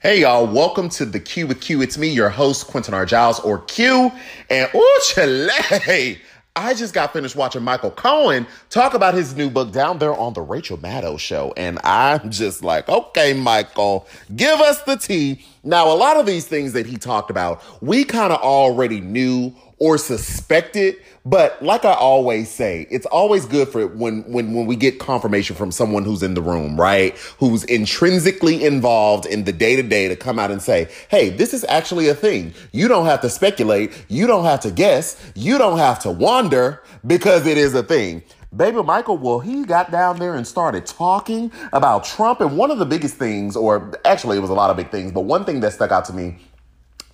Hey y'all, welcome to the Q with Q. It's me, your host, Quentin R. Jiles, or Q. And ooh, Chile. I just got finished watching Michael Cohen talk about his new book down there on the Rachel Maddow show. And I'm just like, okay, Michael, give us the tea. Now, a lot of these things that he talked about, we kind of already knew or suspected, but like I always say, it's always good for when when when we get confirmation from someone who's in the room, right? Who's intrinsically involved in the day-to-day to come out and say, "Hey, this is actually a thing." You don't have to speculate, you don't have to guess, you don't have to wonder because it is a thing. Baby Michael, well, he got down there and started talking about Trump. And one of the biggest things, or actually, it was a lot of big things, but one thing that stuck out to me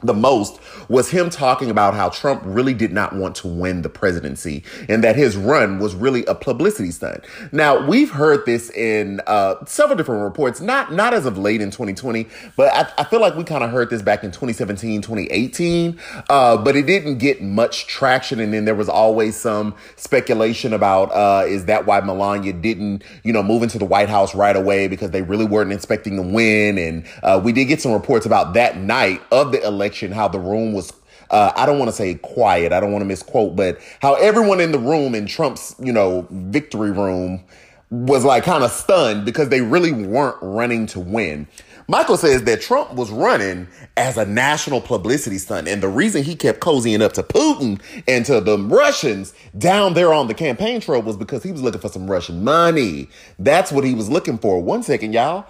the most was him talking about how Trump really did not want to win the presidency and that his run was really a publicity stunt. Now, we've heard this in uh, several different reports, not not as of late in 2020, but I, I feel like we kind of heard this back in 2017, 2018, uh, but it didn't get much traction. And then there was always some speculation about uh, is that why Melania didn't, you know, move into the White House right away because they really weren't expecting to win. And uh, we did get some reports about that night of the election election, how the room was uh, I don't want to say quiet. I don't want to misquote, but how everyone in the room in Trump's, you know, victory room was like kind of stunned because they really weren't running to win. Michael says that Trump was running as a national publicity stunt. And the reason he kept cozying up to Putin and to the Russians down there on the campaign trail was because he was looking for some Russian money. That's what he was looking for. One second, y'all.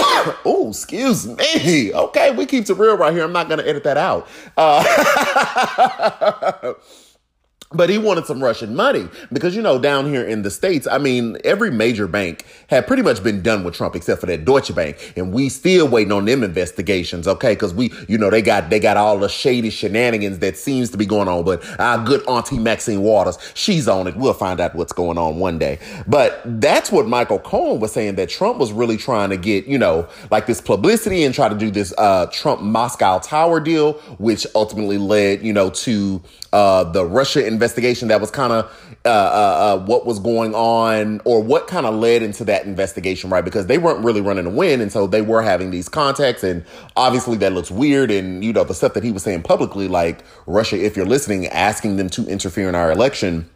oh, excuse me. Okay, we keep it real right here. I'm not going to edit that out. Uh, But he wanted some Russian money because, you know, down here in the States, I mean, every major bank had pretty much been done with Trump except for that Deutsche Bank. And we still waiting on them investigations, okay? Because we, you know, they got, they got all the shady shenanigans that seems to be going on. But our good auntie Maxine Waters, she's on it. We'll find out what's going on one day. But that's what Michael Cohen was saying that Trump was really trying to get, you know, like this publicity and try to do this, uh, Trump Moscow Tower deal, which ultimately led, you know, to, uh, the Russia investigation that was kind of uh, uh, uh, what was going on or what kind of led into that investigation, right? Because they weren't really running to win. And so they were having these contacts. And obviously that looks weird. And, you know, the stuff that he was saying publicly, like Russia, if you're listening, asking them to interfere in our election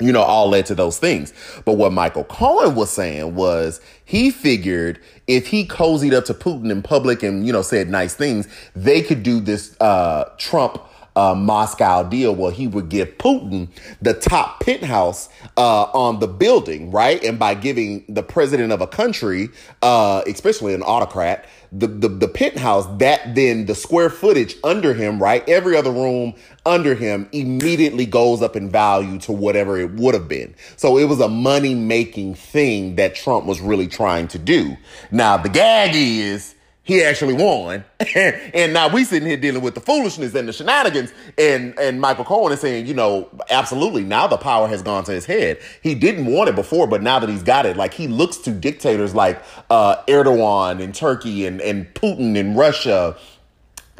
you know, all led to those things. But what Michael Cohen was saying was he figured if he cozied up to Putin in public and, you know, said nice things, they could do this uh, Trump uh, Moscow deal where he would give Putin the top penthouse uh, on the building, right? And by giving the president of a country, uh, especially an autocrat, the, the, the penthouse, that then the square footage under him, right? Every other room under him immediately goes up in value to whatever it would have been. So it was a money making thing that Trump was really trying to do. Now, the gag is, he actually won. and now we sitting here dealing with the foolishness and the shenanigans. And and Michael Cohen is saying, you know, absolutely. Now the power has gone to his head. He didn't want it before, but now that he's got it, like he looks to dictators like uh, Erdogan in Turkey and and Putin in Russia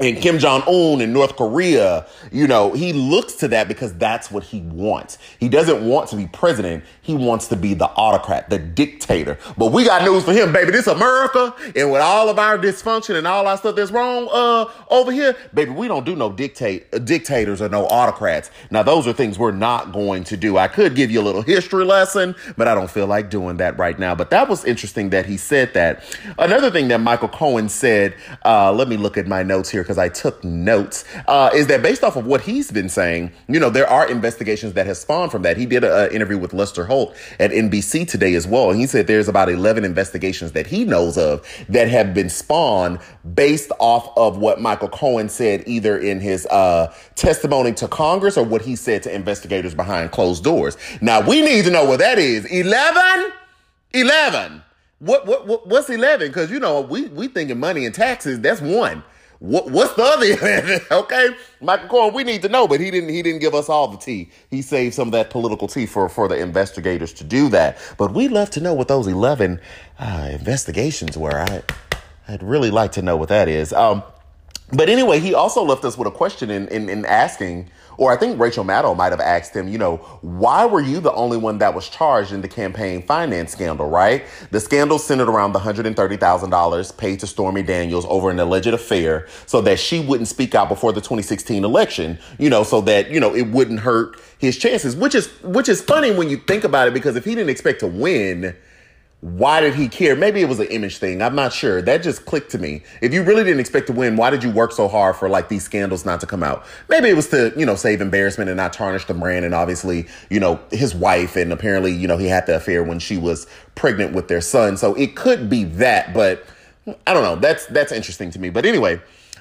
and Kim Jong Un in North Korea, you know, he looks to that because that's what he wants. He doesn't want to be president. He wants to be the autocrat, the dictator. But we got news for him, baby. This America, and with all of our dysfunction and all our stuff that's wrong uh, over here, baby, we don't do no dictate uh, dictators or no autocrats. Now, those are things we're not going to do. I could give you a little history lesson, but I don't feel like doing that right now. But that was interesting that he said that. Another thing that Michael Cohen said. Uh, let me look at my notes here because I took notes, uh, is that based off of what he's been saying, you know, there are investigations that have spawned from that. He did an interview with Lester Holt at NBC today as well. And he said there's about 11 investigations that he knows of that have been spawned based off of what Michael Cohen said, either in his uh, testimony to Congress or what he said to investigators behind closed doors. Now, we need to know what that is. 11? 11. What, what, what what's 11? Because, you know, we, we thinking money and taxes, that's one. What, what's the other? okay, Michael Cohen, we need to know, but he didn't. He didn't give us all the tea. He saved some of that political tea for for the investigators to do that. But we'd love to know what those eleven uh, investigations were. I I'd really like to know what that is. Um, But anyway, he also left us with a question in, in, in asking or I think Rachel Maddow might have asked him, you know, why were you the only one that was charged in the campaign finance scandal, right? The scandal centered around the $130,000 paid to Stormy Daniels over an alleged affair so that she wouldn't speak out before the 2016 election, you know, so that, you know, it wouldn't hurt his chances, which is, which is funny when you think about it because if he didn't expect to win, why did he care? Maybe it was an image thing. I'm not sure. That just clicked to me. If you really didn't expect to win, why did you work so hard for like these scandals not to come out? Maybe it was to, you know, save embarrassment and not tarnish the brand and obviously, you know, his wife and apparently, you know, he had the affair when she was pregnant with their son. So it could be that, but I don't know. That's that's interesting to me. But anyway,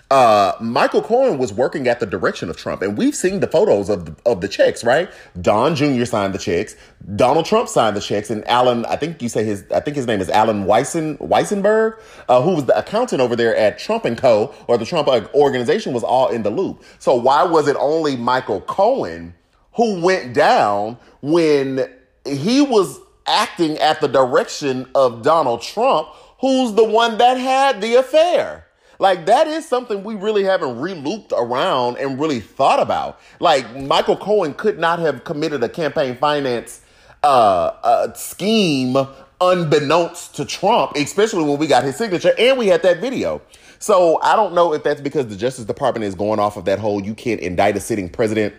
uh, Michael Cohen was working at the direction of Trump, and we've seen the photos of the, of the checks, right? Don Jr. signed the checks, Donald Trump signed the checks, and Allen, I think you say his, I think his name is Alan Weisen, Weissenberg, uh, who was the accountant over there at Trump and Co. or the Trump organization, was all in the loop. So why was it only Michael Cohen who went down when he was acting at the direction of Donald Trump, who's the one that had the affair? Like that is something we really haven't re-looped around and really thought about. Like Michael Cohen could not have committed a campaign finance uh, uh, scheme unbeknownst to Trump, especially when we got his signature and we had that video. So I don't know if that's because the Justice Department is going off of that whole you can't indict a sitting president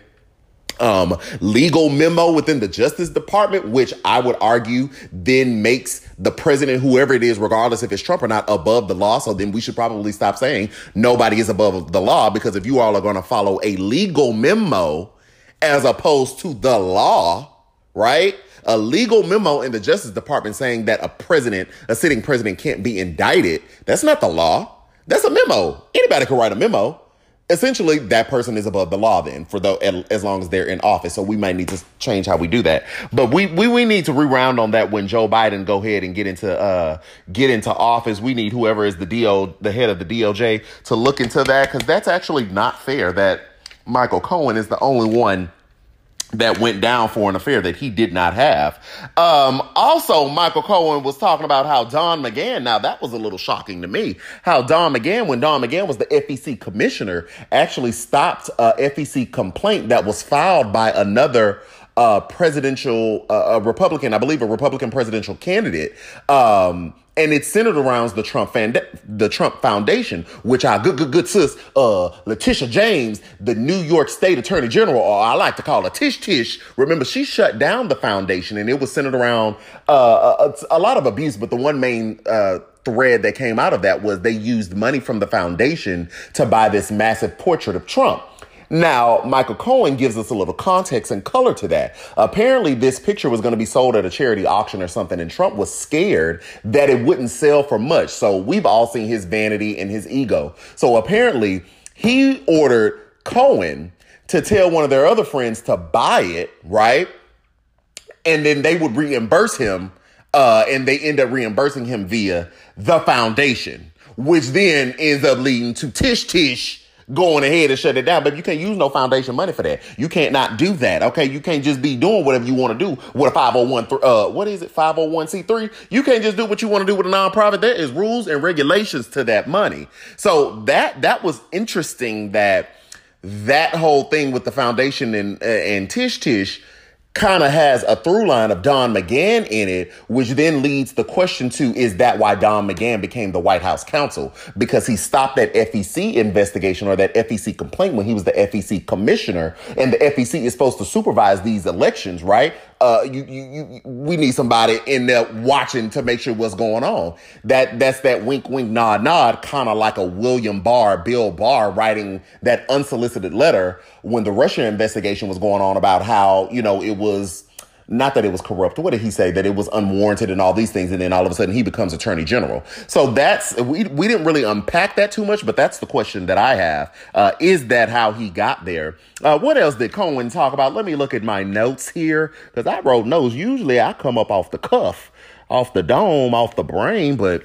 um, legal memo within the Justice Department, which I would argue then makes the president, whoever it is, regardless if it's Trump or not, above the law. So then we should probably stop saying nobody is above the law because if you all are going to follow a legal memo as opposed to the law, right? A legal memo in the Justice Department saying that a president, a sitting president can't be indicted. That's not the law. That's a memo. Anybody can write a memo essentially that person is above the law then for though as long as they're in office. So we might need to change how we do that. But we we, we need to reround on that when joe biden go ahead and get into uh get into office. We need whoever is the do the head of the doj to look into that because that's actually not fair that michael cohen is the only one that went down for an affair that he did not have. Um, also, Michael Cohen was talking about how Don McGahn, now that was a little shocking to me, how Don McGahn, when Don McGahn was the FEC commissioner, actually stopped a FEC complaint that was filed by another uh, presidential, uh, a Republican, I believe a Republican presidential candidate, um, and it's centered around the Trump the Trump Foundation, which our good good good sis, uh, Letitia James, the New York State Attorney General, or I like to call her Tish Tish. Remember, she shut down the foundation, and it was centered around uh, a, a, lot of abuse. But the one main uh, thread that came out of that was they used money from the foundation to buy this massive portrait of Trump. Now, Michael Cohen gives us a little context and color to that. Apparently, this picture was going to be sold at a charity auction or something, and Trump was scared that it wouldn't sell for much. So we've all seen his vanity and his ego. So apparently, he ordered Cohen to tell one of their other friends to buy it, right? And then they would reimburse him, uh, and they end up reimbursing him via the foundation, which then ends up leading to Tish Tish going ahead and shut it down. But you can't use no foundation money for that. You can't not do that. Okay. You can't just be doing whatever you want to do with a 501, uh, what is it? 501c3. You can't just do what you want to do with a nonprofit. There is rules and regulations to that money. So that, that was interesting that that whole thing with the foundation and, uh, and Tish Tish, kind of has a through line of Don McGahn in it, which then leads the question to is that why Don McGahn became the White House counsel? Because he stopped that FEC investigation or that FEC complaint when he was the FEC commissioner, and the FEC is supposed to supervise these elections, right? Uh, you, you, you, we need somebody in there watching to make sure what's going on. That, that's that wink, wink, nod, nod, kind of like a William Barr, Bill Barr writing that unsolicited letter when the Russia investigation was going on about how, you know, it was, not that it was corrupt. What did he say? That it was unwarranted and all these things. And then all of a sudden he becomes attorney general. So that's, we, we didn't really unpack that too much, but that's the question that I have. Uh, is that how he got there? Uh, what else did Cohen talk about? Let me look at my notes here because I wrote notes. Usually I come up off the cuff, off the dome, off the brain, but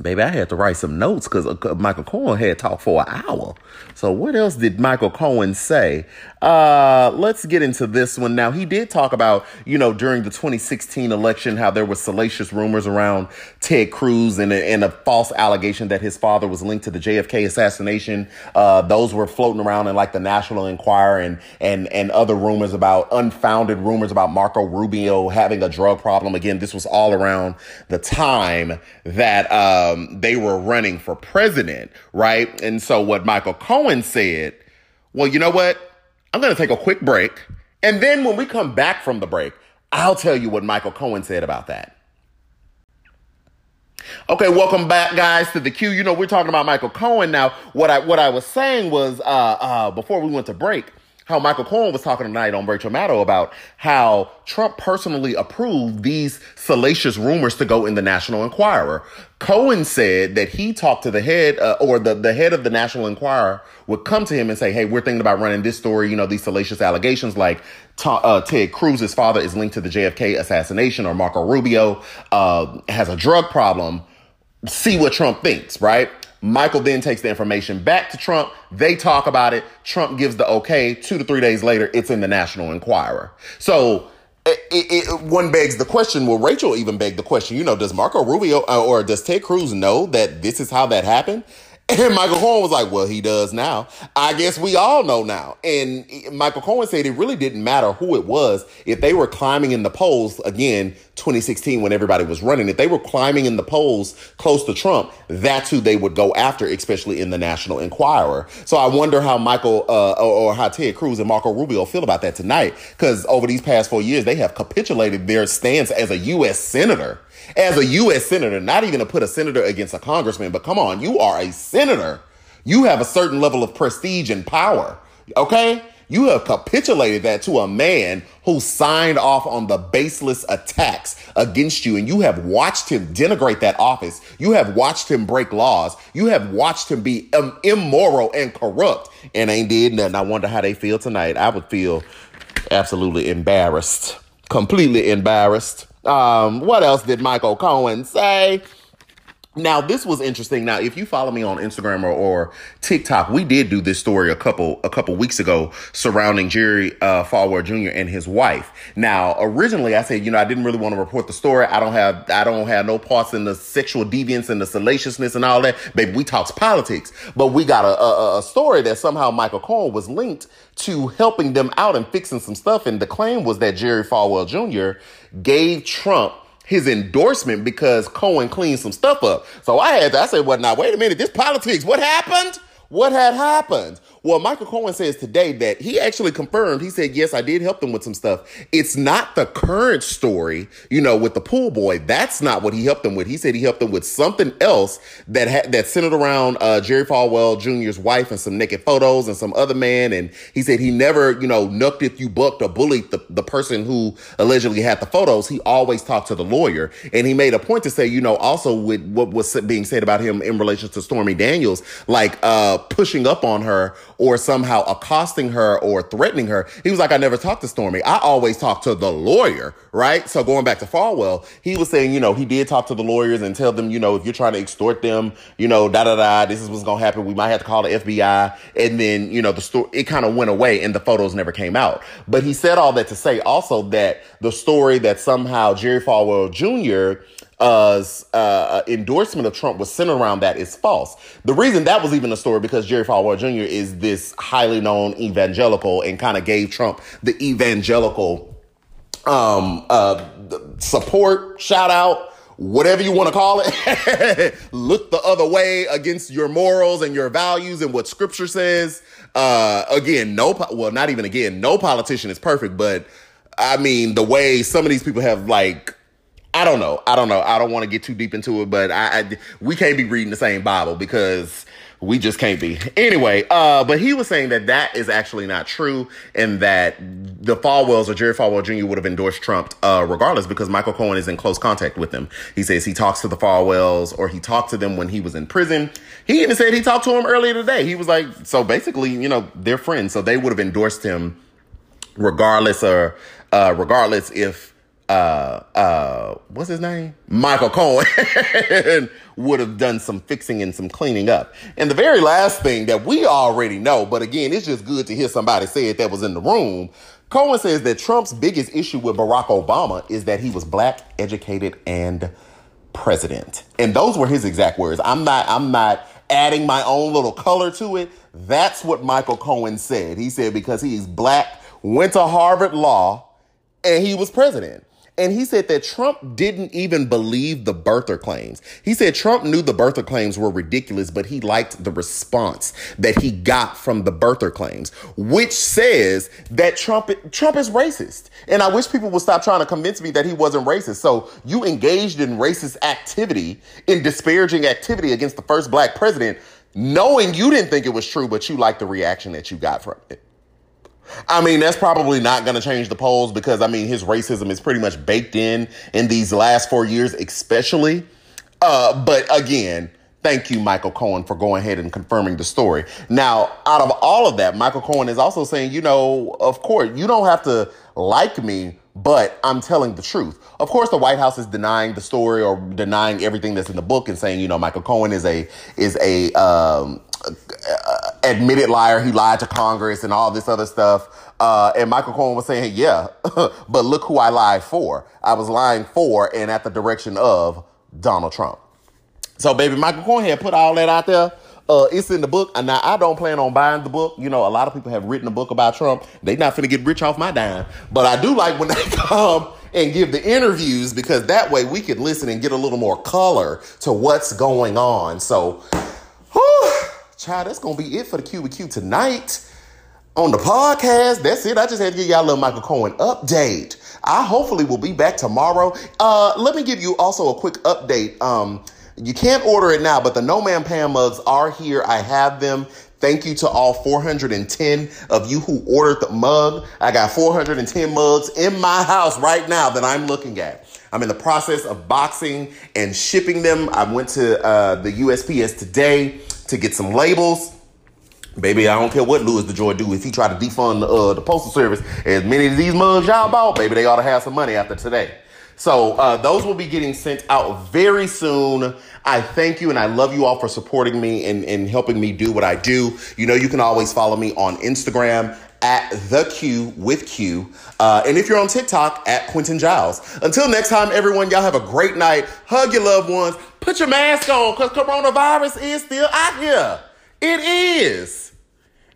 Baby, I had to write some notes because uh, Michael Cohen had talked for an hour. So what else did Michael Cohen say? Uh, let's get into this one now. He did talk about, you know, during the 2016 election, how there were salacious rumors around Ted Cruz and a, and a false allegation that his father was linked to the JFK assassination. Uh, those were floating around in like the National Enquirer and and and other rumors about unfounded rumors about Marco Rubio having a drug problem. Again, this was all around the time that um, they were running for president, right? And so what Michael Cohen said, well, you know what? I'm going to take a quick break. And then when we come back from the break, I'll tell you what Michael Cohen said about that. Okay, welcome back, guys, to the queue. You know, we're talking about Michael Cohen now. What I what I was saying was uh, uh, before we went to break, how Michael Cohen was talking tonight on Rachel Maddow about how Trump personally approved these salacious rumors to go in the National Enquirer. Cohen said that he talked to the head uh, or the, the head of the National Enquirer would come to him and say, Hey, we're thinking about running this story, you know, these salacious allegations like uh, Ted Cruz's father is linked to the JFK assassination or Marco Rubio uh, has a drug problem. See what Trump thinks, right? Michael then takes the information back to Trump. They talk about it. Trump gives the okay. Two to three days later, it's in the National Enquirer. So it, it, one begs the question. Well, Rachel even begged the question. You know, does Marco Rubio uh, or does Ted Cruz know that this is how that happened? And Michael Cohen was like, well, he does now. I guess we all know now. And Michael Cohen said it really didn't matter who it was. If they were climbing in the polls, again, 2016, when everybody was running, if they were climbing in the polls close to Trump, that's who they would go after, especially in the National Enquirer. So I wonder how Michael uh, or, or how Ted Cruz and Marco Rubio feel about that tonight. Because over these past four years, they have capitulated their stance as a U.S. senator as a U.S. senator, not even to put a senator against a congressman, but come on, you are a senator. You have a certain level of prestige and power. Okay? You have capitulated that to a man who signed off on the baseless attacks against you, and you have watched him denigrate that office. You have watched him break laws. You have watched him be um, immoral and corrupt, and ain't did nothing. I wonder how they feel tonight. I would feel absolutely embarrassed, completely embarrassed. Um, what else did Michael Cohen say? Now, this was interesting. Now, if you follow me on Instagram or, or, TikTok, we did do this story a couple a couple weeks ago surrounding Jerry uh, Falwell Jr. and his wife. Now, originally, I said, you know, I didn't really want to report the story. I don't have I don't have no parts in the sexual deviance and the salaciousness and all that. Baby, we talks politics, but we got a, a, a story that somehow Michael Cohen was linked to helping them out and fixing some stuff. And the claim was that Jerry Falwell Jr. gave Trump his endorsement because Cohen cleaned some stuff up. So I had to, I said, well, now wait a minute, this politics, what happened? What had happened? Well, Michael Cohen says today that he actually confirmed. He said, yes, I did help them with some stuff. It's not the current story, you know, with the pool boy. That's not what he helped them with. He said he helped them with something else that had, that centered around, uh, Jerry Falwell Jr.'s wife and some naked photos and some other man. And he said he never, you know, nucked if you bucked or bullied the, the person who allegedly had the photos. He always talked to the lawyer. And he made a point to say, you know, also with what was being said about him in relation to Stormy Daniels, like, uh, pushing up on her or somehow accosting her or threatening her. He was like, I never talked to Stormy. I always talk to the lawyer, right? So going back to Falwell, he was saying, you know, he did talk to the lawyers and tell them, you know, if you're trying to extort them, you know, da da da, this is what's to happen. We might have to call the FBI. And then, you know, the story, it kind of went away and the photos never came out. But he said all that to say also that the story that somehow Jerry Falwell Jr uh, uh, endorsement of Trump was centered around that is false. The reason that was even a story because Jerry Falwell Jr. is this highly known evangelical and kind of gave Trump the evangelical um, uh, support, shout out, whatever you want to call it. Look the other way against your morals and your values and what Scripture says. Uh, again, no, well, not even again, no politician is perfect, but I mean the way some of these people have like I don't know. I don't know. I don't want to get too deep into it, but I, I, we can't be reading the same Bible because we just can't be. Anyway, uh, but he was saying that that is actually not true, and that the Falwells or Jerry Falwell Jr. would have endorsed Trump uh, regardless because Michael Cohen is in close contact with them. He says he talks to the Falwells or he talked to them when he was in prison. He even said he talked to him earlier today. He was like, so basically, you know, they're friends, so they would have endorsed him regardless or uh, regardless if uh, uh, what's his name? Michael Cohen would have done some fixing and some cleaning up. And the very last thing that we already know, but again, it's just good to hear somebody say it that was in the room. Cohen says that Trump's biggest issue with Barack Obama is that he was black, educated, and president. And those were his exact words. I'm not, I'm not adding my own little color to it. That's what Michael Cohen said. He said because he's black, went to Harvard Law, and he was president. And he said that Trump didn't even believe the birther claims. He said Trump knew the birther claims were ridiculous, but he liked the response that he got from the birther claims, which says that Trump Trump is racist. And I wish people would stop trying to convince me that he wasn't racist. So you engaged in racist activity, in disparaging activity against the first black president, knowing you didn't think it was true, but you liked the reaction that you got from it. I mean, that's probably not going to change the polls because I mean, his racism is pretty much baked in in these last four years, especially. Uh, but again, thank you, Michael Cohen, for going ahead and confirming the story. Now, out of all of that, Michael Cohen is also saying, you know, of course, you don't have to like me, but I'm telling the truth. Of course, the White House is denying the story or denying everything that's in the book and saying, you know, Michael Cohen is a is a um, admitted liar. He lied to Congress and all this other stuff. Uh, and Michael Cohen was saying, yeah, but look who I lied for. I was lying for and at the direction of Donald Trump. So, baby, Michael Cohen had put all that out there. Uh, it's in the book. And now I don't plan on buying the book. You know, a lot of people have written a book about Trump. They not finna get rich off my dime. But I do like when they come and give the interviews because that way we can listen and get a little more color to what's going on. So, whew, child, that's gonna be it for the Q with Q tonight on the podcast. That's it. I just had to give y'all a little Michael Cohen update. I hopefully will be back tomorrow. Uh, let me give you also a quick update. Um, you can't order it now, but the No Man Pan mugs are here. I have them. Thank you to all 410 of you who ordered the mug. I got 410 mugs in my house right now that I'm looking at. I'm in the process of boxing and shipping them. I went to uh, the USPS today to get some labels. Baby, I don't care what Louis DeJoy do. If he try to defund uh, the postal service, as many of these mugs y'all bought, baby, they ought to have some money after today. So uh, those will be getting sent out very soon. I thank you and I love you all for supporting me and, and helping me do what I do. You know, you can always follow me on Instagram at the Q with Q. Uh, and if you're on TikTok, at Quentin Jiles. Until next time, everyone, y'all have a great night. Hug your loved ones. Put your mask on because coronavirus is still out here. It is.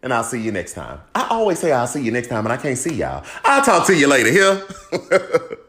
And I'll see you next time. I always say I'll see you next time, and I can't see y'all. I'll talk to you later here.